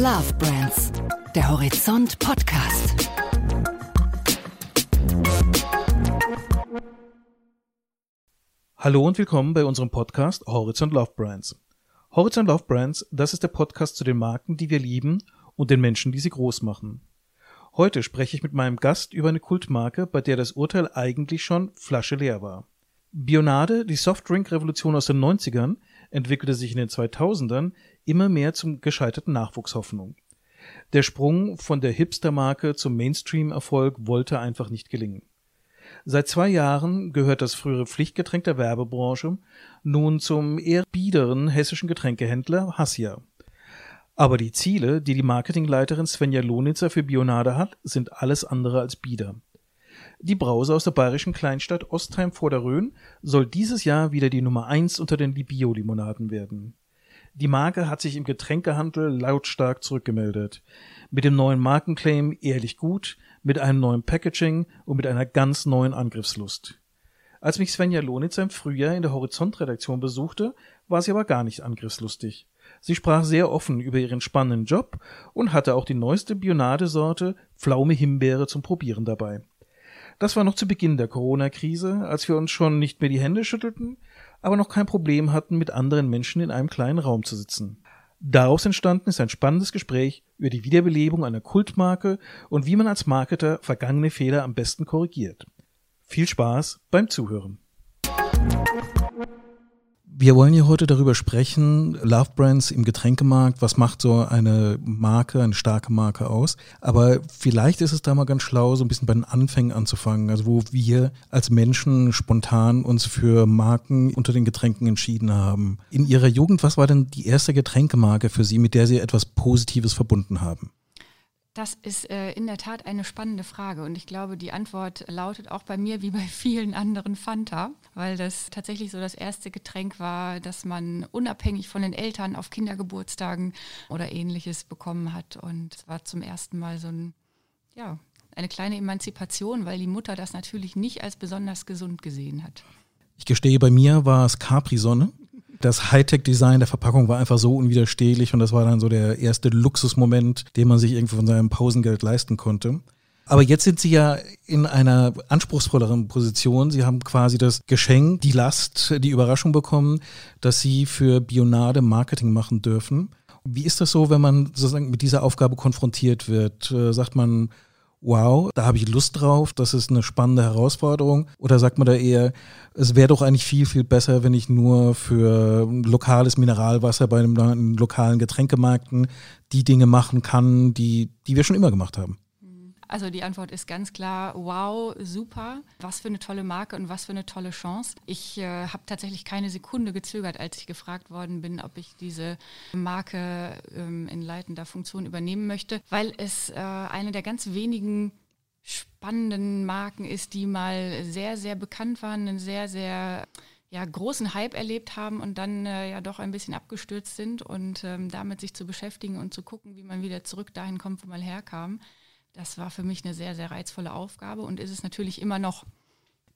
Love Brands, der Horizont Podcast. Hallo und willkommen bei unserem Podcast Horizont Love Brands. Horizont Love Brands, das ist der Podcast zu den Marken, die wir lieben und den Menschen, die sie groß machen. Heute spreche ich mit meinem Gast über eine Kultmarke, bei der das Urteil eigentlich schon Flasche leer war. Bionade, die Softdrink-Revolution aus den 90ern, entwickelte sich in den 2000ern immer mehr zum gescheiterten Nachwuchshoffnung. Der Sprung von der Hipster-Marke zum Mainstream-Erfolg wollte einfach nicht gelingen. Seit zwei Jahren gehört das frühere Pflichtgetränk der Werbebranche nun zum eher biederen hessischen Getränkehändler Hassia. Aber die Ziele, die die Marketingleiterin Svenja Lohnitzer für Bionade hat, sind alles andere als bieder. Die Brause aus der bayerischen Kleinstadt Ostheim vor der Rhön soll dieses Jahr wieder die Nummer eins unter den Bio-Limonaden werden. Die Marke hat sich im Getränkehandel lautstark zurückgemeldet. Mit dem neuen Markenclaim ehrlich gut, mit einem neuen Packaging und mit einer ganz neuen Angriffslust. Als mich Svenja Lohnitzer im Frühjahr in der Horizont-Redaktion besuchte, war sie aber gar nicht angriffslustig. Sie sprach sehr offen über ihren spannenden Job und hatte auch die neueste Bionadesorte Pflaume Himbeere zum Probieren dabei. Das war noch zu Beginn der Corona-Krise, als wir uns schon nicht mehr die Hände schüttelten, aber noch kein Problem hatten, mit anderen Menschen in einem kleinen Raum zu sitzen. Daraus entstanden ist ein spannendes Gespräch über die Wiederbelebung einer Kultmarke und wie man als Marketer vergangene Fehler am besten korrigiert. Viel Spaß beim Zuhören. Wir wollen hier heute darüber sprechen, Love Brands im Getränkemarkt, was macht so eine Marke, eine starke Marke aus. Aber vielleicht ist es da mal ganz schlau, so ein bisschen bei den Anfängen anzufangen, also wo wir als Menschen spontan uns für Marken unter den Getränken entschieden haben. In Ihrer Jugend, was war denn die erste Getränkemarke für Sie, mit der Sie etwas Positives verbunden haben? Das ist äh, in der Tat eine spannende Frage und ich glaube, die Antwort lautet auch bei mir wie bei vielen anderen Fanta, weil das tatsächlich so das erste Getränk war, das man unabhängig von den Eltern auf Kindergeburtstagen oder ähnliches bekommen hat und es war zum ersten Mal so ein, ja, eine kleine Emanzipation, weil die Mutter das natürlich nicht als besonders gesund gesehen hat. Ich gestehe, bei mir war es Capri-Sonne das Hightech-Design der Verpackung war einfach so unwiderstehlich und das war dann so der erste Luxusmoment, den man sich irgendwo von seinem Pausengeld leisten konnte. Aber jetzt sind Sie ja in einer anspruchsvolleren Position. Sie haben quasi das Geschenk, die Last, die Überraschung bekommen, dass Sie für Bionade Marketing machen dürfen. Wie ist das so, wenn man sozusagen mit dieser Aufgabe konfrontiert wird? Äh, sagt man, wow, da habe ich Lust drauf, das ist eine spannende Herausforderung? Oder sagt man da eher, es wäre doch eigentlich viel, viel besser, wenn ich nur für lokales Mineralwasser bei einem, lokalen Getränkemärkten die Dinge machen kann, die, die wir schon immer gemacht haben? Also die Antwort ist ganz klar, wow, super, was für eine tolle Marke und was für eine tolle Chance. Ich äh, habe tatsächlich keine Sekunde gezögert, als ich gefragt worden bin, ob ich diese Marke ähm, in leitender Funktion übernehmen möchte, weil es äh, eine der ganz wenigen spannenden Marken ist, die mal sehr, sehr bekannt waren, einen sehr, sehr ja, großen Hype erlebt haben und dann äh, ja doch ein bisschen abgestürzt sind und ähm, damit sich zu beschäftigen und zu gucken, wie man wieder zurück dahin kommt, wo man herkam. Das war für mich eine sehr, sehr reizvolle Aufgabe und ist es natürlich immer noch.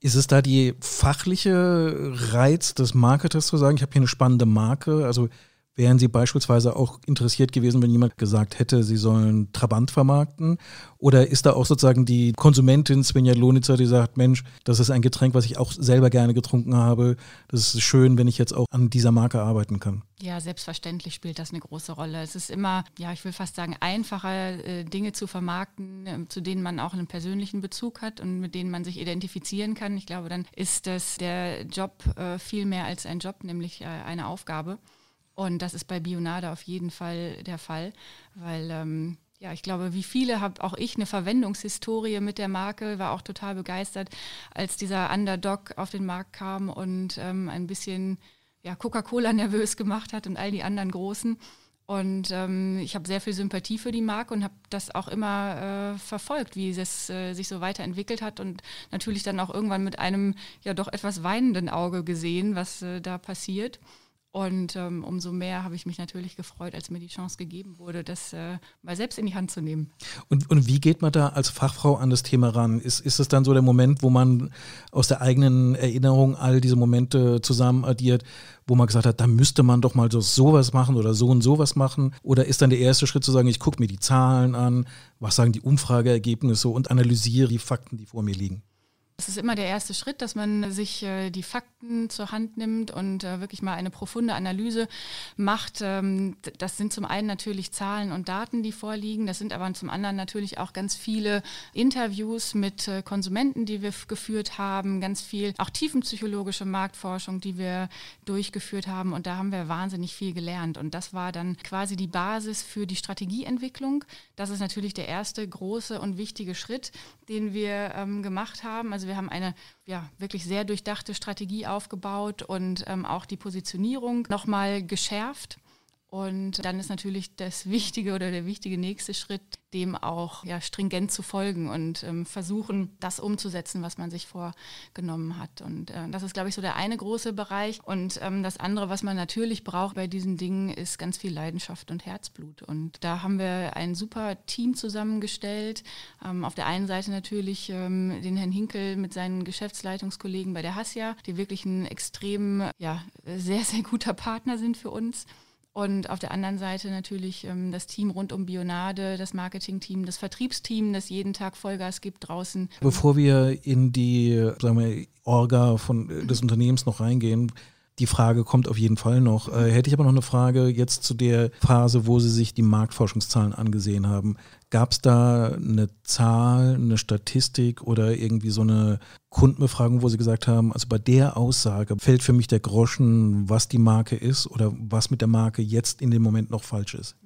Ist es da die fachliche Reiz des Marketers zu sagen, ich habe hier eine spannende Marke? Also Wären Sie beispielsweise auch interessiert gewesen, wenn jemand gesagt hätte, Sie sollen Trabant vermarkten? Oder ist da auch sozusagen die Konsumentin Svenja Lonitzer, die sagt, Mensch, das ist ein Getränk, was ich auch selber gerne getrunken habe. Das ist schön, wenn ich jetzt auch an dieser Marke arbeiten kann. Ja, selbstverständlich spielt das eine große Rolle. Es ist immer, ja, ich will fast sagen, einfacher, äh, Dinge zu vermarkten, äh, zu denen man auch einen persönlichen Bezug hat und mit denen man sich identifizieren kann. Ich glaube, dann ist das der Job äh, viel mehr als ein Job, nämlich eine Aufgabe. Und das ist bei Bionade auf jeden Fall der Fall, weil ähm, ja, ich glaube, wie viele habe auch ich eine Verwendungshistorie mit der Marke, war auch total begeistert, als dieser Underdog auf den Markt kam und ähm, ein bisschen ja, Coca-Cola nervös gemacht hat und all die anderen Großen. Und ähm, ich habe sehr viel Sympathie für die Marke und habe das auch immer äh, verfolgt, wie es äh, sich so weiterentwickelt hat und natürlich dann auch irgendwann mit einem ja doch etwas weinenden Auge gesehen, was äh, da passiert. Und ähm, umso mehr habe ich mich natürlich gefreut, als mir die Chance gegeben wurde, das äh, mal selbst in die Hand zu nehmen. Und, und wie geht man da als Fachfrau an das Thema ran? Ist, ist es dann so der Moment, wo man aus der eigenen Erinnerung all diese Momente zusammen addiert, wo man gesagt hat, da müsste man doch mal so sowas machen oder so und sowas machen? Oder ist dann der erste Schritt zu sagen, ich gucke mir die Zahlen an, was sagen die Umfrageergebnisse und analysiere die Fakten, die vor mir liegen? Das ist immer der erste Schritt, dass man sich äh, die Fakten zur Hand nimmt und äh, wirklich mal eine profunde Analyse macht. Ähm, das sind zum einen natürlich Zahlen und Daten, die vorliegen. Das sind aber zum anderen natürlich auch ganz viele Interviews mit äh, Konsumenten, die wir geführt haben, ganz viel auch tiefenpsychologische Marktforschung, die wir durchgeführt haben. Und da haben wir wahnsinnig viel gelernt. Und das war dann quasi die Basis für die Strategieentwicklung. Das ist natürlich der erste große und wichtige Schritt, den wir ähm, gemacht haben. Also also wir haben eine ja, wirklich sehr durchdachte Strategie aufgebaut und ähm, auch die Positionierung nochmal geschärft. Und dann ist natürlich das Wichtige oder der wichtige nächste Schritt, dem auch ja, stringent zu folgen und ähm, versuchen, das umzusetzen, was man sich vorgenommen hat. Und äh, das ist, glaube ich, so der eine große Bereich. Und ähm, das andere, was man natürlich braucht bei diesen Dingen, ist ganz viel Leidenschaft und Herzblut. Und da haben wir ein super Team zusammengestellt. Ähm, auf der einen Seite natürlich ähm, den Herrn Hinkel mit seinen Geschäftsleitungskollegen bei der Hassia, die wirklich ein extrem, ja, sehr, sehr guter Partner sind für uns. Und auf der anderen Seite natürlich ähm, das Team rund um Bionade, das Marketingteam, das Vertriebsteam, das jeden Tag Vollgas gibt draußen. Bevor wir in die sagen wir, Orga von, äh, des Unternehmens noch reingehen, die Frage kommt auf jeden Fall noch. Äh, hätte ich aber noch eine Frage jetzt zu der Phase, wo Sie sich die Marktforschungszahlen angesehen haben. Gab es da eine Zahl, eine Statistik oder irgendwie so eine Kundenbefragung, wo Sie gesagt haben, also bei der Aussage fällt für mich der Groschen, was die Marke ist oder was mit der Marke jetzt in dem Moment noch falsch ist?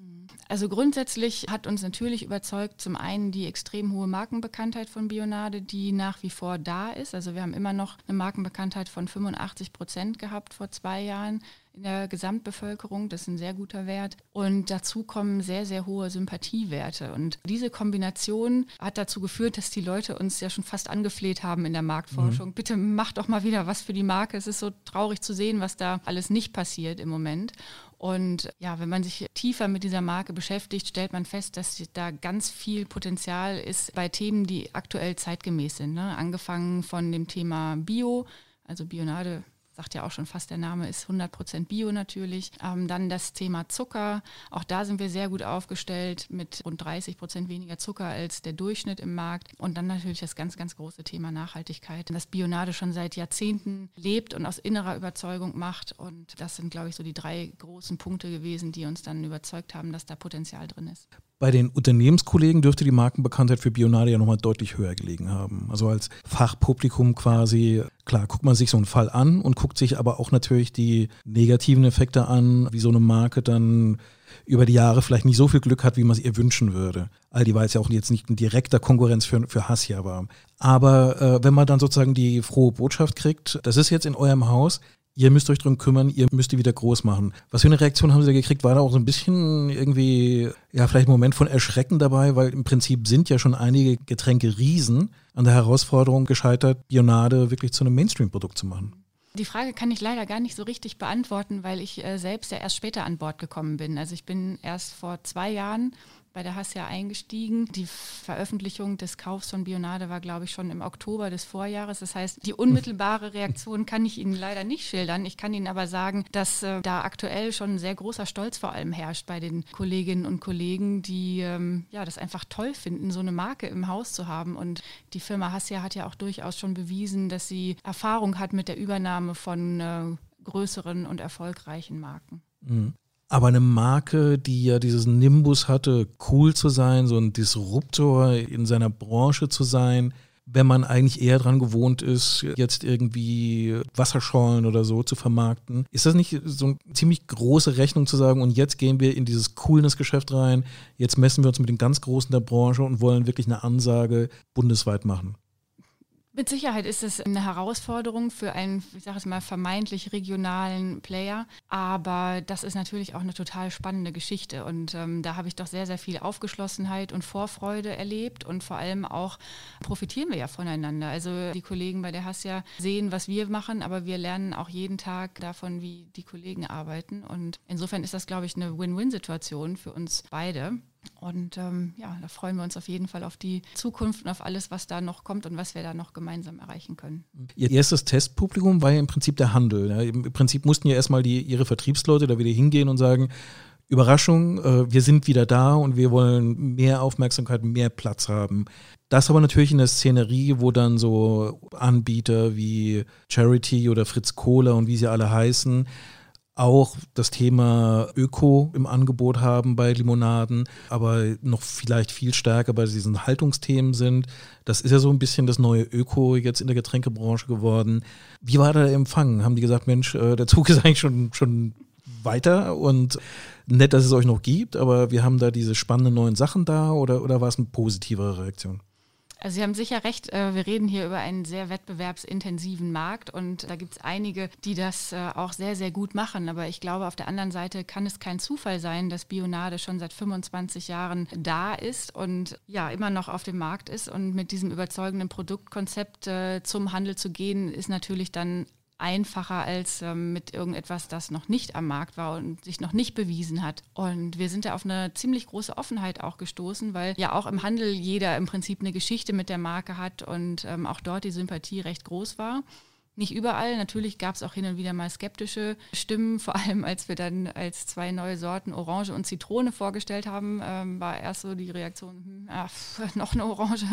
Also grundsätzlich hat uns natürlich überzeugt zum einen die extrem hohe Markenbekanntheit von Bionade, die nach wie vor da ist. Also wir haben immer noch eine Markenbekanntheit von 85 Prozent gehabt vor zwei Jahren in der Gesamtbevölkerung. Das ist ein sehr guter Wert. Und dazu kommen sehr, sehr hohe Sympathiewerte. Und diese Kombination hat dazu geführt, dass die Leute uns ja schon fast angefleht haben in der Marktforschung. Mhm. Bitte macht doch mal wieder was für die Marke. Es ist so traurig zu sehen, was da alles nicht passiert im Moment. Und ja, wenn man sich tiefer mit dieser Marke beschäftigt, stellt man fest, dass da ganz viel Potenzial ist bei Themen, die aktuell zeitgemäß sind. Ne? Angefangen von dem Thema Bio, also Bionade sagt ja auch schon fast der Name, ist 100% Bio natürlich. Ähm, dann das Thema Zucker. Auch da sind wir sehr gut aufgestellt mit rund 30% weniger Zucker als der Durchschnitt im Markt. Und dann natürlich das ganz, ganz große Thema Nachhaltigkeit. Das Bionade schon seit Jahrzehnten lebt und aus innerer Überzeugung macht. Und das sind, glaube ich, so die drei großen Punkte gewesen, die uns dann überzeugt haben, dass da Potenzial drin ist. Bei den Unternehmenskollegen dürfte die Markenbekanntheit für Bionade ja nochmal deutlich höher gelegen haben. Also als Fachpublikum quasi, klar, guckt man sich so einen Fall an und guckt sich aber auch natürlich die negativen Effekte an, wie so eine Marke dann über die Jahre vielleicht nicht so viel Glück hat, wie man es ihr wünschen würde. All die, weil es ja auch jetzt nicht ein direkter Konkurrenz für, für Hassia war. Aber äh, wenn man dann sozusagen die frohe Botschaft kriegt, das ist jetzt in eurem Haus, ihr müsst euch darum kümmern, ihr müsst die wieder groß machen. Was für eine Reaktion haben Sie da gekriegt? War da auch so ein bisschen irgendwie, ja, vielleicht ein Moment von Erschrecken dabei, weil im Prinzip sind ja schon einige Getränke Riesen an der Herausforderung gescheitert, Bionade wirklich zu einem Mainstream-Produkt zu machen. Die Frage kann ich leider gar nicht so richtig beantworten, weil ich äh, selbst ja erst später an Bord gekommen bin. Also ich bin erst vor zwei Jahren bei der Hassia eingestiegen. Die Veröffentlichung des Kaufs von Bionade war, glaube ich, schon im Oktober des Vorjahres. Das heißt, die unmittelbare Reaktion kann ich Ihnen leider nicht schildern. Ich kann Ihnen aber sagen, dass äh, da aktuell schon ein sehr großer Stolz vor allem herrscht bei den Kolleginnen und Kollegen, die ähm, ja, das einfach toll finden, so eine Marke im Haus zu haben. Und die Firma Hassia hat ja auch durchaus schon bewiesen, dass sie Erfahrung hat mit der Übernahme von äh, größeren und erfolgreichen Marken. Mhm. Aber eine Marke, die ja dieses Nimbus hatte, cool zu sein, so ein Disruptor in seiner Branche zu sein, wenn man eigentlich eher dran gewohnt ist, jetzt irgendwie Wasserschollen oder so zu vermarkten. Ist das nicht so eine ziemlich große Rechnung zu sagen, und jetzt gehen wir in dieses Coolness-Geschäft rein, jetzt messen wir uns mit den ganz Großen der Branche und wollen wirklich eine Ansage bundesweit machen? Mit Sicherheit ist es eine Herausforderung für einen, ich sage es mal, vermeintlich regionalen Player. Aber das ist natürlich auch eine total spannende Geschichte. Und ähm, da habe ich doch sehr, sehr viel Aufgeschlossenheit und Vorfreude erlebt. Und vor allem auch profitieren wir ja voneinander. Also die Kollegen bei der Hassia sehen, was wir machen, aber wir lernen auch jeden Tag davon, wie die Kollegen arbeiten. Und insofern ist das, glaube ich, eine Win-Win-Situation für uns beide. Und ähm, ja, da freuen wir uns auf jeden Fall auf die Zukunft und auf alles, was da noch kommt und was wir da noch gemeinsam erreichen können. Ihr erstes Testpublikum war ja im Prinzip der Handel. Ja. Im Prinzip mussten ja erstmal die, ihre Vertriebsleute da wieder hingehen und sagen, Überraschung, äh, wir sind wieder da und wir wollen mehr Aufmerksamkeit, mehr Platz haben. Das aber natürlich in der Szenerie, wo dann so Anbieter wie Charity oder Fritz Kohler und wie sie alle heißen, auch das Thema Öko im Angebot haben bei Limonaden, aber noch vielleicht viel stärker bei diesen Haltungsthemen sind. Das ist ja so ein bisschen das neue Öko jetzt in der Getränkebranche geworden. Wie war da der Empfang? Haben die gesagt, Mensch, äh, der Zug ist eigentlich schon, schon weiter und nett, dass es euch noch gibt, aber wir haben da diese spannenden neuen Sachen da oder, oder war es eine positivere Reaktion? Also Sie haben sicher recht, äh, wir reden hier über einen sehr wettbewerbsintensiven Markt und da gibt es einige, die das äh, auch sehr, sehr gut machen. Aber ich glaube, auf der anderen Seite kann es kein Zufall sein, dass Bionade schon seit 25 Jahren da ist und ja, immer noch auf dem Markt ist. Und mit diesem überzeugenden Produktkonzept äh, zum Handel zu gehen, ist natürlich dann einfacher als ähm, mit irgendetwas, das noch nicht am Markt war und sich noch nicht bewiesen hat. Und wir sind da auf eine ziemlich große Offenheit auch gestoßen, weil ja auch im Handel jeder im Prinzip eine Geschichte mit der Marke hat und ähm, auch dort die Sympathie recht groß war. Nicht überall, natürlich gab es auch hin und wieder mal skeptische Stimmen, vor allem als wir dann als zwei neue Sorten Orange und Zitrone vorgestellt haben, ähm, war erst so die Reaktion, hm, ach, noch eine Orange,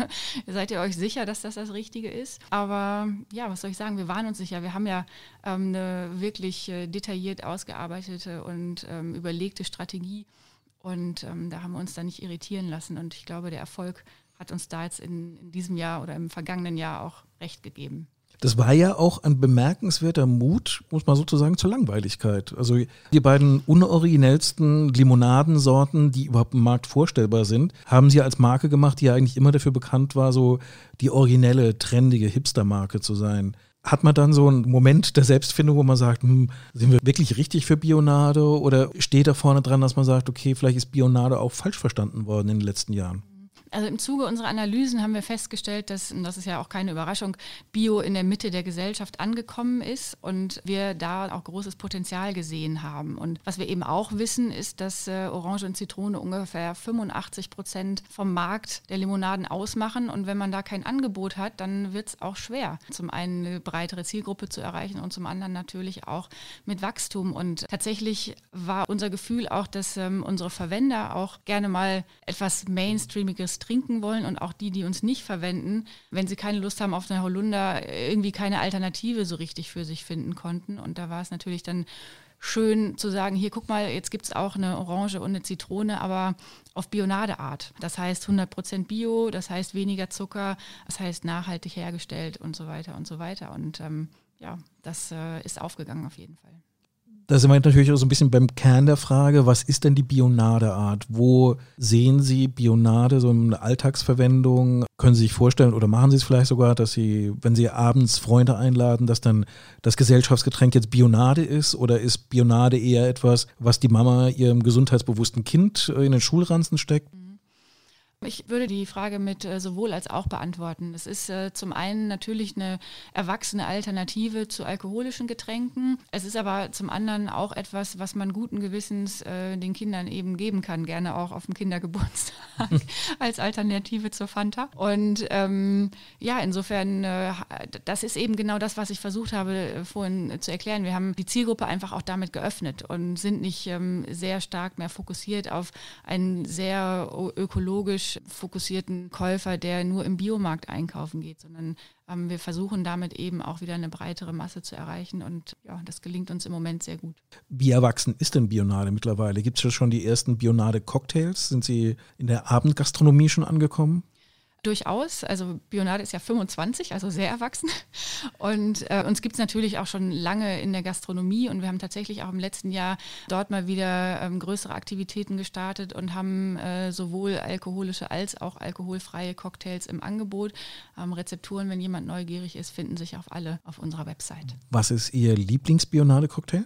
seid ihr euch sicher, dass das das Richtige ist? Aber ja, was soll ich sagen, wir waren uns sicher, wir haben ja ähm, eine wirklich äh, detailliert ausgearbeitete und ähm, überlegte Strategie. Und ähm, da haben wir uns da nicht irritieren lassen. Und ich glaube, der Erfolg hat uns da jetzt in, in diesem Jahr oder im vergangenen Jahr auch recht gegeben. Das war ja auch ein bemerkenswerter Mut, muss man sozusagen, zur Langweiligkeit. Also die beiden unoriginellsten Limonadensorten, die überhaupt im Markt vorstellbar sind, haben sie als Marke gemacht, die ja eigentlich immer dafür bekannt war, so die originelle, trendige Hipster-Marke zu sein. Hat man dann so einen Moment der Selbstfindung, wo man sagt, hm, sind wir wirklich richtig für Bionade? Oder steht da vorne dran, dass man sagt, okay, vielleicht ist Bionade auch falsch verstanden worden in den letzten Jahren? Also im Zuge unserer Analysen haben wir festgestellt, dass, und das ist ja auch keine Überraschung, Bio in der Mitte der Gesellschaft angekommen ist und wir da auch großes Potenzial gesehen haben. Und was wir eben auch wissen, ist, dass äh, Orange und Zitrone ungefähr 85 Prozent vom Markt der Limonaden ausmachen. Und wenn man da kein Angebot hat, dann wird es auch schwer, zum einen eine breitere Zielgruppe zu erreichen und zum anderen natürlich auch mit Wachstum. Und tatsächlich war unser Gefühl auch, dass ähm, unsere Verwender auch gerne mal etwas Mainstreamiges trinken wollen und auch die, die uns nicht verwenden, wenn sie keine Lust haben auf eine Holunder, irgendwie keine Alternative so richtig für sich finden konnten. Und da war es natürlich dann schön zu sagen, hier guck mal, jetzt gibt es auch eine Orange und eine Zitrone, aber auf Bionadeart. Das heißt 100% Bio, das heißt weniger Zucker, das heißt nachhaltig hergestellt und so weiter und so weiter. Und ähm, ja, das äh, ist aufgegangen auf jeden Fall da sind wir natürlich auch so ein bisschen beim Kern der Frage, was ist denn die Bionadeart? Wo sehen Sie Bionade so in Alltagsverwendung? Können Sie sich vorstellen oder machen Sie es vielleicht sogar, dass Sie, wenn Sie abends Freunde einladen, dass dann das Gesellschaftsgetränk jetzt Bionade ist? Oder ist Bionade eher etwas, was die Mama ihrem gesundheitsbewussten Kind in den Schulranzen steckt? Ich würde die Frage mit äh, sowohl als auch beantworten. Es ist äh, zum einen natürlich eine erwachsene Alternative zu alkoholischen Getränken. Es ist aber zum anderen auch etwas, was man guten Gewissens äh, den Kindern eben geben kann, gerne auch auf dem Kindergeburtstag als Alternative zur Fanta. Und ähm, ja, insofern, äh, das ist eben genau das, was ich versucht habe äh, vorhin zu erklären. Wir haben die Zielgruppe einfach auch damit geöffnet und sind nicht ähm, sehr stark mehr fokussiert auf einen sehr ökologisch fokussierten Käufer, der nur im Biomarkt einkaufen geht, sondern ähm, wir versuchen damit eben auch wieder eine breitere Masse zu erreichen und ja, das gelingt uns im Moment sehr gut. Wie erwachsen ist denn Bionade mittlerweile? Gibt es schon die ersten Bionade-Cocktails? Sind Sie in der Abendgastronomie schon angekommen? Durchaus. Also Bionade ist ja 25, also sehr erwachsen. Und äh, uns gibt es natürlich auch schon lange in der Gastronomie und wir haben tatsächlich auch im letzten Jahr dort mal wieder ähm, größere Aktivitäten gestartet und haben äh, sowohl alkoholische als auch alkoholfreie Cocktails im Angebot. Ähm, Rezepturen, wenn jemand neugierig ist, finden sich auf alle auf unserer Website. Was ist Ihr Lieblingsbionade-Cocktail?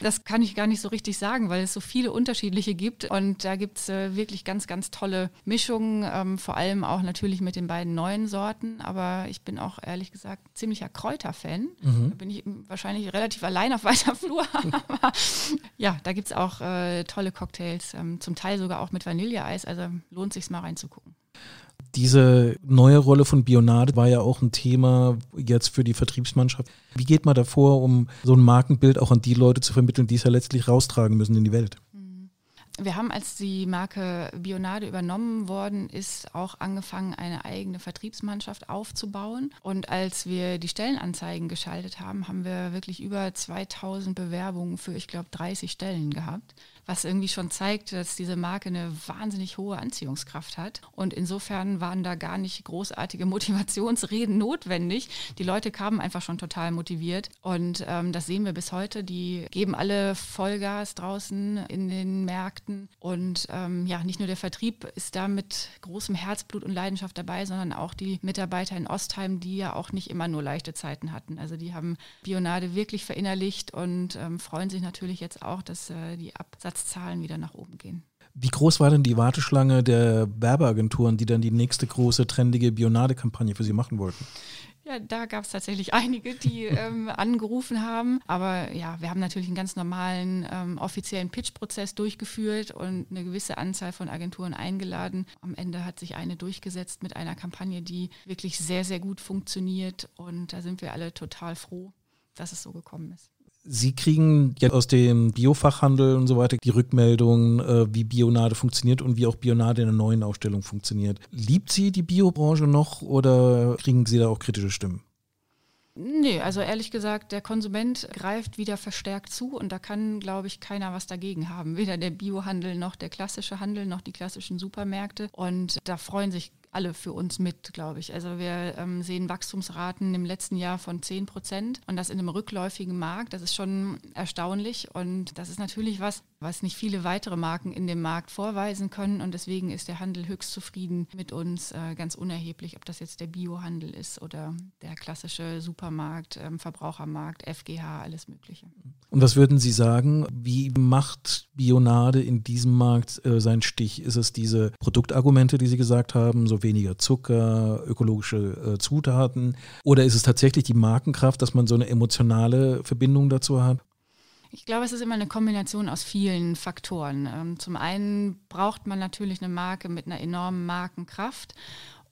Das kann ich gar nicht so richtig sagen, weil es so viele unterschiedliche gibt. Und da gibt es äh, wirklich ganz, ganz tolle Mischungen, ähm, vor allem auch natürlich mit den beiden neuen Sorten. Aber ich bin auch ehrlich gesagt ziemlicher Kräuterfan. Mhm. Da bin ich wahrscheinlich relativ allein auf weiter Flur. Aber ja, da gibt es auch äh, tolle Cocktails, ähm, zum Teil sogar auch mit Vanilleeis. Also lohnt sich mal reinzugucken. Diese neue Rolle von Bionade war ja auch ein Thema jetzt für die Vertriebsmannschaft. Wie geht man davor, um so ein Markenbild auch an die Leute zu vermitteln, die es ja letztlich raustragen müssen in die Welt? Wir haben, als die Marke Bionade übernommen worden ist, auch angefangen, eine eigene Vertriebsmannschaft aufzubauen. Und als wir die Stellenanzeigen geschaltet haben, haben wir wirklich über 2000 Bewerbungen für, ich glaube, 30 Stellen gehabt was irgendwie schon zeigt, dass diese Marke eine wahnsinnig hohe Anziehungskraft hat. Und insofern waren da gar nicht großartige Motivationsreden notwendig. Die Leute kamen einfach schon total motiviert. Und ähm, das sehen wir bis heute. Die geben alle Vollgas draußen in den Märkten. Und ähm, ja, nicht nur der Vertrieb ist da mit großem Herzblut und Leidenschaft dabei, sondern auch die Mitarbeiter in Ostheim, die ja auch nicht immer nur leichte Zeiten hatten. Also die haben Bionade wirklich verinnerlicht und ähm, freuen sich natürlich jetzt auch, dass äh, die Absatz Zahlen wieder nach oben gehen. Wie groß war denn die Warteschlange der Werbeagenturen, die dann die nächste große trendige Bionade-Kampagne für Sie machen wollten? Ja, da gab es tatsächlich einige, die ähm, angerufen haben. Aber ja, wir haben natürlich einen ganz normalen ähm, offiziellen Pitch-Prozess durchgeführt und eine gewisse Anzahl von Agenturen eingeladen. Am Ende hat sich eine durchgesetzt mit einer Kampagne, die wirklich sehr, sehr gut funktioniert. Und da sind wir alle total froh, dass es so gekommen ist. Sie kriegen ja aus dem Biofachhandel und so weiter die Rückmeldung, äh, wie Bionade funktioniert und wie auch Bionade in der neuen Ausstellung funktioniert. Liebt sie die Biobranche noch oder kriegen Sie da auch kritische Stimmen? Nee, also ehrlich gesagt, der Konsument greift wieder verstärkt zu und da kann, glaube ich, keiner was dagegen haben. Weder der Biohandel noch der klassische Handel noch die klassischen Supermärkte. Und da freuen sich alle für uns mit, glaube ich. Also wir ähm, sehen Wachstumsraten im letzten Jahr von 10 Prozent und das in einem rückläufigen Markt. Das ist schon erstaunlich und das ist natürlich was, was nicht viele weitere Marken in dem Markt vorweisen können und deswegen ist der Handel höchst zufrieden mit uns, äh, ganz unerheblich, ob das jetzt der Biohandel ist oder der klassische Supermarkt, ähm, Verbrauchermarkt, FGH, alles Mögliche. Und was würden Sie sagen, wie macht Bionade in diesem Markt äh, seinen Stich? Ist es diese Produktargumente, die Sie gesagt haben, so weniger Zucker, ökologische äh, Zutaten? Oder ist es tatsächlich die Markenkraft, dass man so eine emotionale Verbindung dazu hat? Ich glaube, es ist immer eine Kombination aus vielen Faktoren. Ähm, zum einen braucht man natürlich eine Marke mit einer enormen Markenkraft.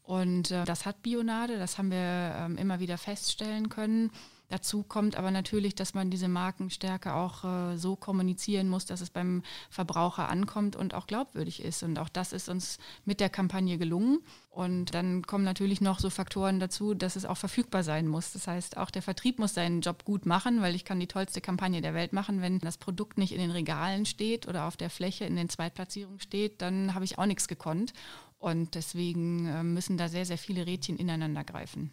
Und äh, das hat Bionade, das haben wir ähm, immer wieder feststellen können. Dazu kommt aber natürlich, dass man diese Markenstärke auch äh, so kommunizieren muss, dass es beim Verbraucher ankommt und auch glaubwürdig ist. Und auch das ist uns mit der Kampagne gelungen. Und dann kommen natürlich noch so Faktoren dazu, dass es auch verfügbar sein muss. Das heißt, auch der Vertrieb muss seinen Job gut machen, weil ich kann die tollste Kampagne der Welt machen. Wenn das Produkt nicht in den Regalen steht oder auf der Fläche in den Zweitplatzierungen steht, dann habe ich auch nichts gekonnt. Und deswegen äh, müssen da sehr, sehr viele Rädchen ineinander greifen.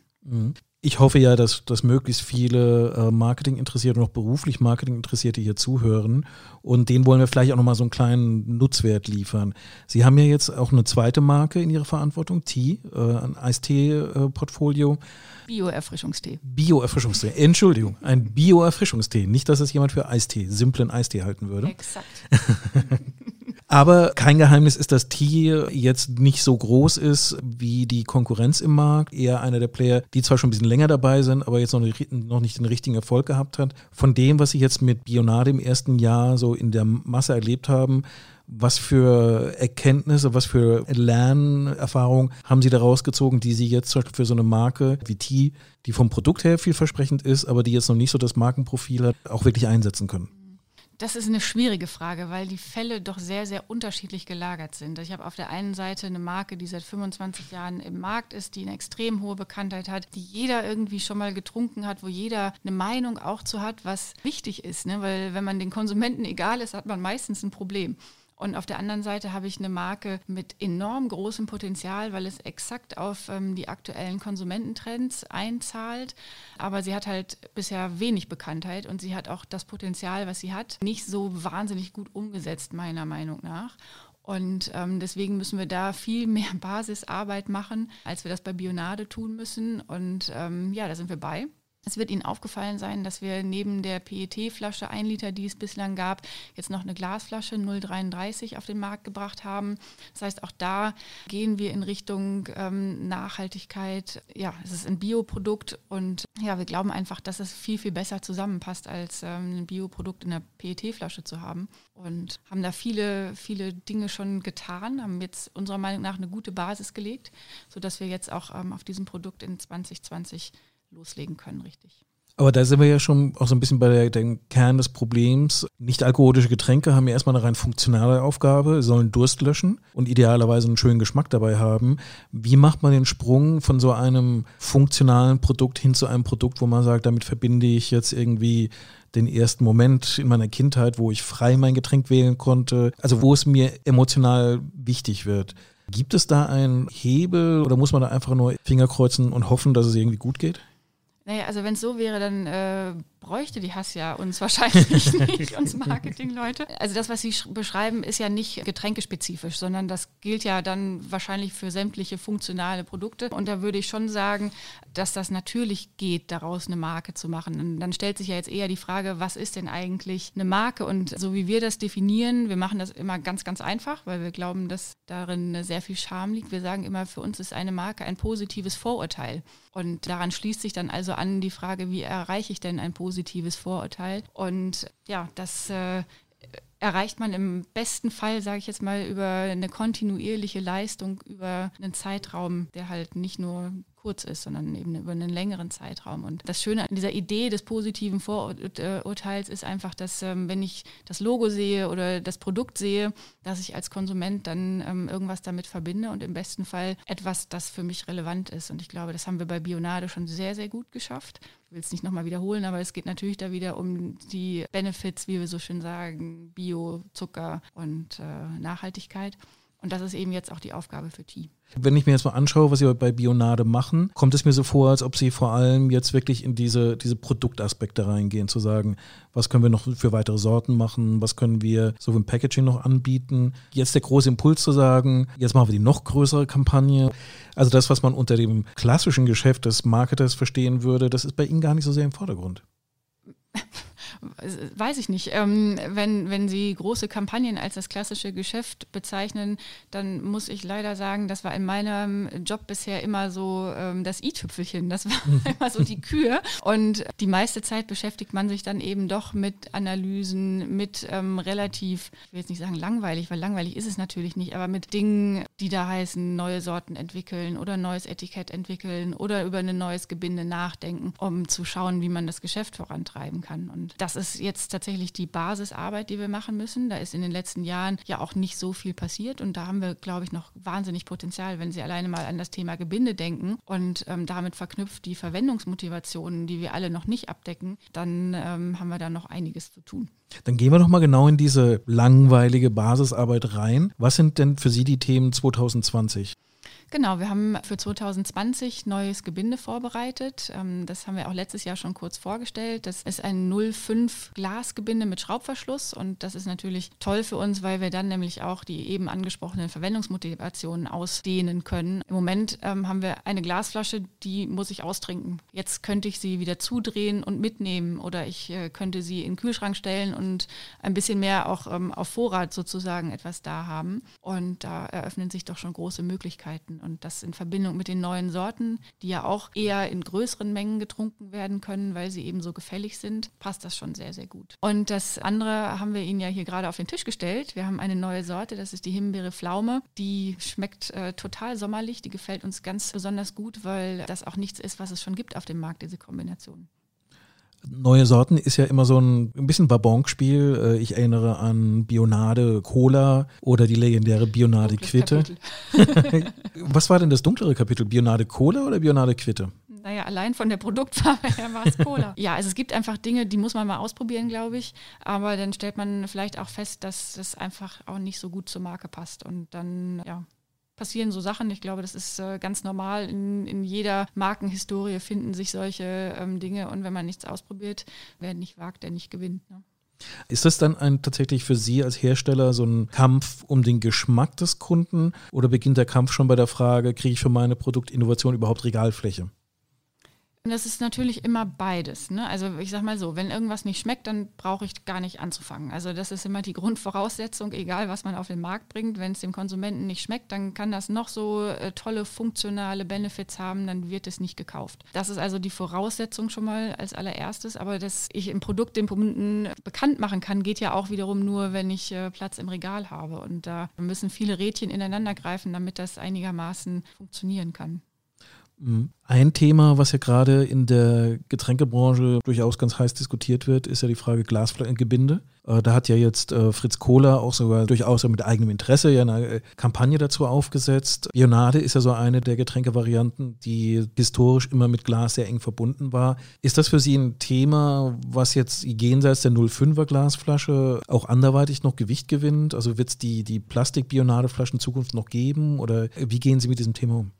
Ich hoffe ja, dass, dass möglichst viele äh, Marketing-Interessierte und auch beruflich Marketing-Interessierte hier zuhören. Und denen wollen wir vielleicht auch nochmal so einen kleinen Nutzwert liefern. Sie haben ja jetzt auch eine zweite Marke in Ihrer Verantwortung, Tee, äh, ein Eistee-Portfolio. Äh, Bio-Erfrischungstee. Bio-Erfrischungstee. Entschuldigung, ein Bio-Erfrischungstee. Nicht, dass es jemand für Eistee, simplen Eistee halten würde. Exakt. Aber kein Geheimnis ist, dass Tee jetzt nicht so groß ist wie die Konkurrenz im Markt. Eher einer der Player, die zwar schon ein bisschen länger dabei sind, aber jetzt noch nicht, den richtigen Erfolg gehabt hat. Von dem, was Sie jetzt mit Bionade im ersten Jahr so in der Masse erlebt haben, was für Erkenntnisse, was für Lernerfahrungen haben Sie daraus gezogen, die Sie jetzt für so eine Marke wie Tee, die vom Produkt her vielversprechend ist, aber die jetzt noch nicht so das Markenprofil hat, auch wirklich einsetzen können? Das ist eine schwierige Frage, weil die Fälle doch sehr, sehr unterschiedlich gelagert sind. Ich habe auf der einen Seite eine Marke, die seit 25 Jahren im Markt ist, die eine extrem hohe Bekanntheit hat, die jeder irgendwie schon mal getrunken hat, wo jeder eine Meinung auch zu hat, was wichtig ist. Ne? Weil wenn man den Konsumenten egal ist, hat man meistens ein Problem. Und auf der anderen Seite habe ich eine Marke mit enorm großem Potenzial, weil es exakt auf ähm, die aktuellen Konsumententrends einzahlt. Aber sie hat halt bisher wenig Bekanntheit und sie hat auch das Potenzial, was sie hat, nicht so wahnsinnig gut umgesetzt, meiner Meinung nach. Und ähm, deswegen müssen wir da viel mehr Basisarbeit machen, als wir das bei Bionade tun müssen. Und ähm, ja, da sind wir bei. Es wird Ihnen aufgefallen sein, dass wir neben der PET-Flasche 1 Liter, die es bislang gab, jetzt noch eine Glasflasche 0,33 auf den Markt gebracht haben. Das heißt, auch da gehen wir in Richtung ähm, Nachhaltigkeit. Ja, es ist ein Bioprodukt und ja, wir glauben einfach, dass es viel, viel besser zusammenpasst, als ähm, ein Bioprodukt in der PET-Flasche zu haben. Und haben da viele, viele Dinge schon getan, haben jetzt unserer Meinung nach eine gute Basis gelegt, sodass wir jetzt auch ähm, auf diesem Produkt in 2020 loslegen können, richtig. Aber da sind wir ja schon auch so ein bisschen bei dem Kern des Problems. Nicht alkoholische Getränke haben ja erstmal eine rein funktionale Aufgabe, sollen Durst löschen und idealerweise einen schönen Geschmack dabei haben. Wie macht man den Sprung von so einem funktionalen Produkt hin zu einem Produkt, wo man sagt, damit verbinde ich jetzt irgendwie den ersten Moment in meiner Kindheit, wo ich frei mein Getränk wählen konnte, also wo es mir emotional wichtig wird. Gibt es da einen Hebel oder muss man da einfach nur Finger kreuzen und hoffen, dass es irgendwie gut geht? Naja, also wenn es so wäre, dann äh, bräuchte die Hass ja uns wahrscheinlich nicht, uns Marketingleute. Also das, was Sie beschreiben, ist ja nicht getränkespezifisch, sondern das gilt ja dann wahrscheinlich für sämtliche funktionale Produkte. Und da würde ich schon sagen, dass das natürlich geht, daraus eine Marke zu machen. Und dann stellt sich ja jetzt eher die Frage, was ist denn eigentlich eine Marke? Und so wie wir das definieren, wir machen das immer ganz, ganz einfach, weil wir glauben, dass darin sehr viel Charme liegt. Wir sagen immer, für uns ist eine Marke ein positives Vorurteil. Und daran schließt sich dann also an die Frage, wie erreiche ich denn ein positives Vorurteil? Und ja, das äh, erreicht man im besten Fall, sage ich jetzt mal, über eine kontinuierliche Leistung, über einen Zeitraum, der halt nicht nur kurz ist, sondern eben über einen längeren Zeitraum. Und das Schöne an dieser Idee des positiven Vorurteils ist einfach, dass ähm, wenn ich das Logo sehe oder das Produkt sehe, dass ich als Konsument dann ähm, irgendwas damit verbinde und im besten Fall etwas, das für mich relevant ist. Und ich glaube, das haben wir bei Bionade schon sehr, sehr gut geschafft. Will es nicht nochmal wiederholen, aber es geht natürlich da wieder um die Benefits, wie wir so schön sagen, Bio, Zucker und äh, Nachhaltigkeit. Und das ist eben jetzt auch die Aufgabe für Tee. Wenn ich mir jetzt mal anschaue, was Sie bei Bionade machen, kommt es mir so vor, als ob Sie vor allem jetzt wirklich in diese, diese Produktaspekte reingehen, zu sagen, was können wir noch für weitere Sorten machen, was können wir so im Packaging noch anbieten. Jetzt der große Impuls zu sagen, jetzt machen wir die noch größere Kampagne. Also das, was man unter dem klassischen Geschäft des Marketers verstehen würde, das ist bei Ihnen gar nicht so sehr im Vordergrund. weiß ich nicht. Ähm, wenn, wenn Sie große Kampagnen als das klassische Geschäft bezeichnen, dann muss ich leider sagen, das war in meinem Job bisher immer so ähm, das i-Tüpfelchen. Das war immer so die Kür. Und die meiste Zeit beschäftigt man sich dann eben doch mit Analysen, mit ähm, relativ, ich will jetzt nicht sagen langweilig, weil langweilig ist es natürlich nicht, aber mit Dingen, die da heißen, neue Sorten entwickeln oder neues Etikett entwickeln oder über ein neues Gebinde nachdenken, um zu schauen, wie man das Geschäft vorantreiben kann. Und das ist jetzt tatsächlich die Basisarbeit, die wir machen müssen. Da ist in den letzten Jahren ja auch nicht so viel passiert und da haben wir, glaube ich, noch wahnsinnig Potenzial, wenn Sie alleine mal an das Thema Gebinde denken und ähm, damit verknüpft die Verwendungsmotivationen, die wir alle noch nicht abdecken, dann ähm, haben wir da noch einiges zu tun. Dann gehen wir doch mal genau in diese langweilige Basisarbeit rein. Was sind denn für Sie die Themen 2020? Genau, wir haben für 2020 neues Gebinde vorbereitet. Ähm, das haben wir auch letztes Jahr schon kurz vorgestellt. Das ist ein 05 Glasgebinde mit Schraubverschluss und das ist natürlich toll für uns, weil wir dann nämlich auch die eben angesprochenen Verwendungsmotivationen ausdehnen können. Im Moment ähm, haben wir eine Glasflasche, die muss ich austrinken. Jetzt könnte ich sie wieder zudrehen und mitnehmen oder ich äh, könnte sie in den Kühlschrank stellen und ein bisschen mehr auch ähm, auf Vorrat sozusagen etwas da haben. Und da eröffnen sich doch schon große Möglichkeiten werden. Und das in Verbindung mit den neuen Sorten, die ja auch eher in größeren Mengen getrunken werden können, weil sie eben so gefällig sind, passt das schon sehr, sehr gut. Und das andere haben wir Ihnen ja hier gerade auf den Tisch gestellt. Wir haben eine neue Sorte, das ist die Himbeere Pflaume. Die schmeckt äh, total sommerlich, die gefällt uns ganz besonders gut, weil das auch nichts ist, was es schon gibt auf dem Markt, diese Kombination. Neue Sorten ist ja immer so ein, ein bisschen Babonspiel. Äh, ich erinnere an Bionade Cola oder die legendäre Bionade Quitte. Was war denn das dunklere Kapitel? Bionade Cola oder Bionade Quitte? naja, allein von der Produktfarbe her war es Cola. ja, also es gibt einfach Dinge, die muss man mal ausprobieren, glaube ich. Aber dann stellt man vielleicht auch fest, dass das einfach auch nicht so gut zur Marke passt. Und dann, ja, passieren so Sachen. Ich glaube, das ist äh, ganz normal. In, in jeder Markenhistorie finden sich solche ähm, Dinge. Und wenn man nichts ausprobiert, wer nicht wagt, der nicht gewinnt. Ne? Ist das dann ein, tatsächlich für Sie als Hersteller so ein Kampf um den Geschmack des Kunden oder beginnt der Kampf schon bei der Frage, kriege ich für meine Produktinnovation überhaupt Regalfläche? Das ist natürlich immer beides. Ne? Also ich sage mal so, wenn irgendwas nicht schmeckt, dann brauche ich gar nicht anzufangen. Also das ist immer die Grundvoraussetzung, egal was man auf den Markt bringt. Wenn es dem Konsumenten nicht schmeckt, dann kann das noch so äh, tolle funktionale Benefits haben, dann wird es nicht gekauft. Das ist also die Voraussetzung schon mal als allererstes. Aber dass ich im Produkt den Kunden bekannt machen kann, geht ja auch wiederum nur, wenn ich äh, Platz im Regal habe. Und da müssen viele Rädchen ineinander greifen, damit das einigermaßen funktionieren kann. Mhm. Ein Thema, was ja gerade in der Getränkebranche durchaus ganz heiß diskutiert wird, ist ja die Frage Glasgebinde. Äh, da hat ja jetzt äh, Fritz Kohler auch sogar durchaus mit eigenem Interesse ja eine äh, Kampagne dazu aufgesetzt. Bionade ist ja so eine der Getränkevarianten, die historisch immer mit Glas sehr eng verbunden war. Ist das für Sie ein Thema, was jetzt jenseits der 05er Glasflasche auch anderweitig noch Gewicht gewinnt? Also wird es die, die Plastik-Bionadeflaschen in Zukunft noch geben oder wie gehen Sie mit diesem Thema um?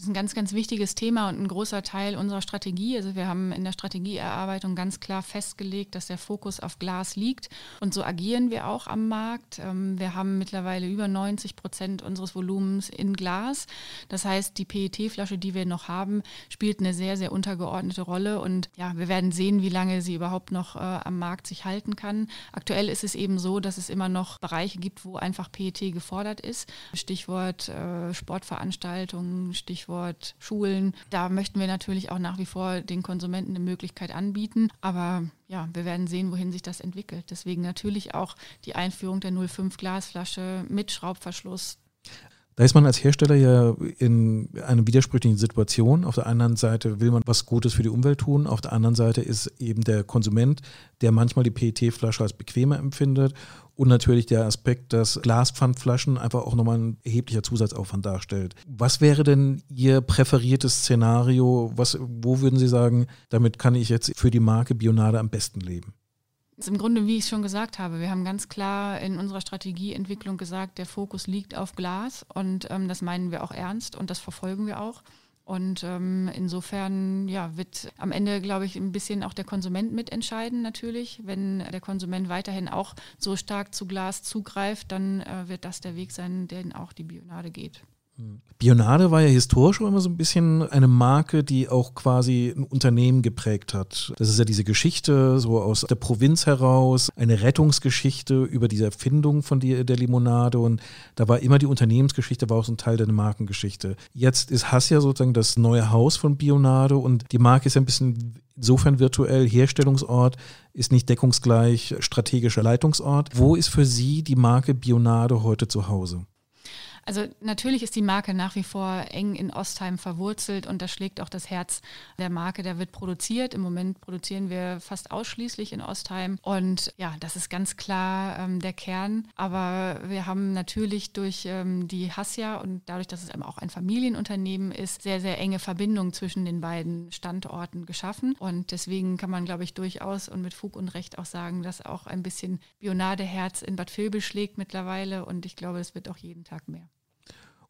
Das ist ein ganz, ganz wichtiges Thema und ein großer Teil unserer Strategie. Also wir haben in der Strategieerarbeitung ganz klar festgelegt, dass der Fokus auf Glas liegt. Und so agieren wir auch am Markt. Ähm, wir haben mittlerweile über 90 Prozent unseres Volumens in Glas. Das heißt, die PET-Flasche, die wir noch haben, spielt eine sehr, sehr untergeordnete Rolle. Und ja, wir werden sehen, wie lange sie überhaupt noch äh, am Markt sich halten kann. Aktuell ist es eben so, dass es immer noch Bereiche gibt, wo einfach PET gefordert ist. Stichwort äh, Sportveranstaltungen, Stichwort Stichwort Schulen. Da möchten wir natürlich auch nach wie vor den Konsumenten eine Möglichkeit anbieten. Aber ja, wir werden sehen, wohin sich das entwickelt. Deswegen natürlich auch die Einführung der 05 Glasflasche mit Schraubverschluss. Da ist man als Hersteller ja in einer widersprüchlichen Situation. Auf der einen Seite will man was Gutes für die Umwelt tun, auf der anderen Seite ist eben der Konsument, der manchmal die PET-Flasche als bequemer empfindet und natürlich der Aspekt, dass Glaspfandflaschen einfach auch nochmal ein erheblicher Zusatzaufwand darstellt. Was wäre denn Ihr präferiertes Szenario? Was, wo würden Sie sagen, damit kann ich jetzt für die Marke Bionade am besten leben? Ist im Grunde, wie ich schon gesagt habe, wir haben ganz klar in unserer Strategieentwicklung gesagt, der Fokus liegt auf Glas und ähm, das meinen wir auch ernst und das verfolgen wir auch. Und ähm, insofern ja, wird am Ende, glaube ich, ein bisschen auch der Konsument mitentscheiden natürlich. Wenn der Konsument weiterhin auch so stark zu Glas zugreift, dann äh, wird das der Weg sein, den auch die Bionade geht. Bionade war ja historisch immer so ein bisschen eine Marke, die auch quasi ein Unternehmen geprägt hat. Das ist ja diese Geschichte so aus der Provinz heraus, eine Rettungsgeschichte über diese Erfindung von die, der Limonade und da war immer die Unternehmensgeschichte, war auch so ein Teil der Markengeschichte. Jetzt ist Hass ja sozusagen das neue Haus von Bionade und die Marke ist ja ein bisschen insofern virtuell Herstellungsort, ist nicht deckungsgleich strategischer Leitungsort. Wo ist für Sie die Marke Bionade heute zu Hause? Also natürlich ist die Marke nach wie vor eng in Ostheim verwurzelt und da schlägt auch das Herz der Marke. Der wird produziert. Im Moment produzieren wir fast ausschließlich in Ostheim und ja, das ist ganz klar ähm, der Kern. Aber wir haben natürlich durch ähm, die Hassia und dadurch, dass es eben auch ein Familienunternehmen ist, sehr, sehr enge Verbindungen zwischen den beiden Standorten geschaffen. Und deswegen kann man, glaube ich, durchaus und mit Fug und Recht auch sagen, dass auch ein bisschen Bionadeherz in Bad Vilbel schlägt mittlerweile und ich glaube, es wird auch jeden Tag mehr.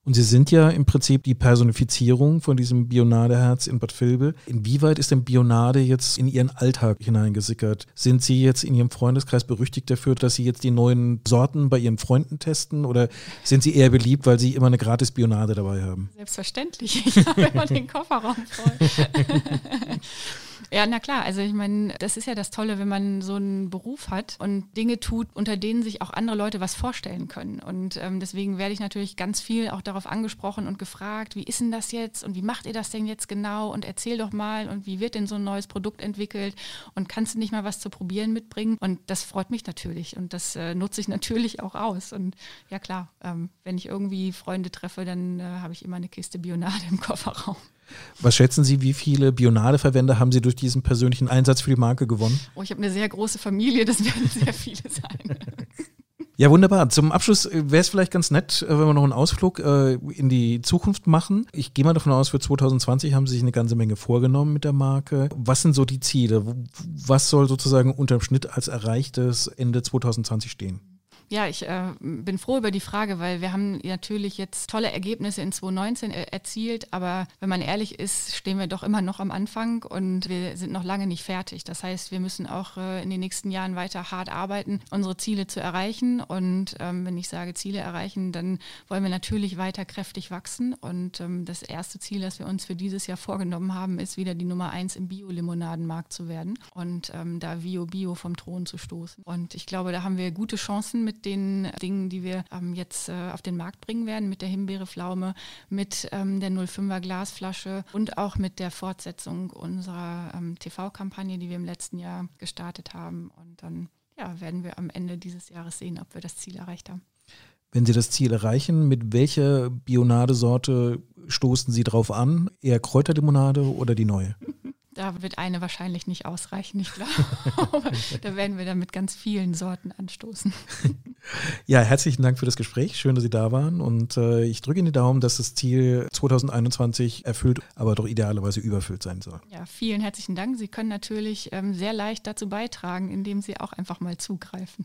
Und Sie sind ja im Prinzip die Personifizierung von diesem Bionadeherz in Bad Vilbel. Inwieweit ist denn Bionade jetzt in Ihren Alltag hineingesickert? Sind Sie jetzt in Ihrem Freundeskreis berüchtigt dafür, dass Sie jetzt die neuen Sorten bei Ihren Freunden testen? Oder sind Sie eher beliebt, weil Sie immer eine gratis Bionade dabei haben? Selbstverständlich. Ich habe immer den Kofferraum voll. Ja, na klar. Also ich meine, das ist ja das Tolle, wenn man so einen Beruf hat und Dinge tut, unter denen sich auch andere Leute was vorstellen können. Und ähm, deswegen werde ich natürlich ganz viel auch darauf angesprochen und gefragt, wie ist denn das jetzt und wie macht ihr das denn jetzt genau und erzähl doch mal und wie wird denn so ein neues Produkt entwickelt und kannst du nicht mal was zu probieren mitbringen? Und das freut mich natürlich und das äh, nutze ich natürlich auch aus. Und ja klar, ähm, wenn ich irgendwie Freunde treffe, dann äh, habe ich immer eine Kiste Bionade im Kofferraum. Was schätzen Sie, wie viele Bionade-Verwender haben Sie durch diesen persönlichen Einsatz für die Marke gewonnen? Oh, ich habe eine sehr große Familie, das werden sehr viele sein. Ja, wunderbar. Zum Abschluss äh, wäre es vielleicht ganz nett, äh, wenn wir noch einen Ausflug äh, in die Zukunft machen. Ich gehe mal davon aus, für 2020 haben Sie sich eine ganze Menge vorgenommen mit der Marke. Was sind so die Ziele? Was soll sozusagen unterm Schnitt als erreichtes Ende 2020 stehen? Ja, ich äh, bin froh über die Frage, weil wir haben natürlich jetzt tolle Ergebnisse in 2019 er erzielt, aber wenn man ehrlich ist, stehen wir doch immer noch am Anfang und wir sind noch lange nicht fertig. Das heißt, wir müssen auch äh, in den nächsten Jahren weiter hart arbeiten, unsere Ziele zu erreichen. Und ähm, wenn ich sage Ziele erreichen, dann wollen wir natürlich weiter kräftig wachsen. Und ähm, das erste Ziel, das wir uns für dieses Jahr vorgenommen haben, ist wieder die Nummer eins im Bio-Limonadenmarkt zu werden und ähm, da Bio Bio vom Thron zu stoßen. Und ich glaube, da haben wir gute Chancen mit den Dingen, die wir ähm, jetzt äh, auf den Markt bringen werden, mit der Himbeereflaume, mit ähm, der 05er Glasflasche und auch mit der Fortsetzung unserer ähm, TV-Kampagne, die wir im letzten Jahr gestartet haben. Und dann ja, werden wir am Ende dieses Jahres sehen, ob wir das Ziel erreicht haben. Wenn Sie das Ziel erreichen, mit welcher Bionadesorte stoßen Sie drauf an? Eher Kräuterlimonade oder die neue? Da wird eine wahrscheinlich nicht ausreichen, ich glaube. da werden wir dann mit ganz vielen Sorten anstoßen. Ja, herzlichen Dank für das Gespräch. Schön, dass Sie da waren. Und äh, ich drücke Ihnen die Daumen, dass das Ziel 2021 erfüllt, aber doch idealerweise überfüllt sein soll. Ja, vielen herzlichen Dank. Sie können natürlich ähm, sehr leicht dazu beitragen, indem Sie auch einfach mal zugreifen.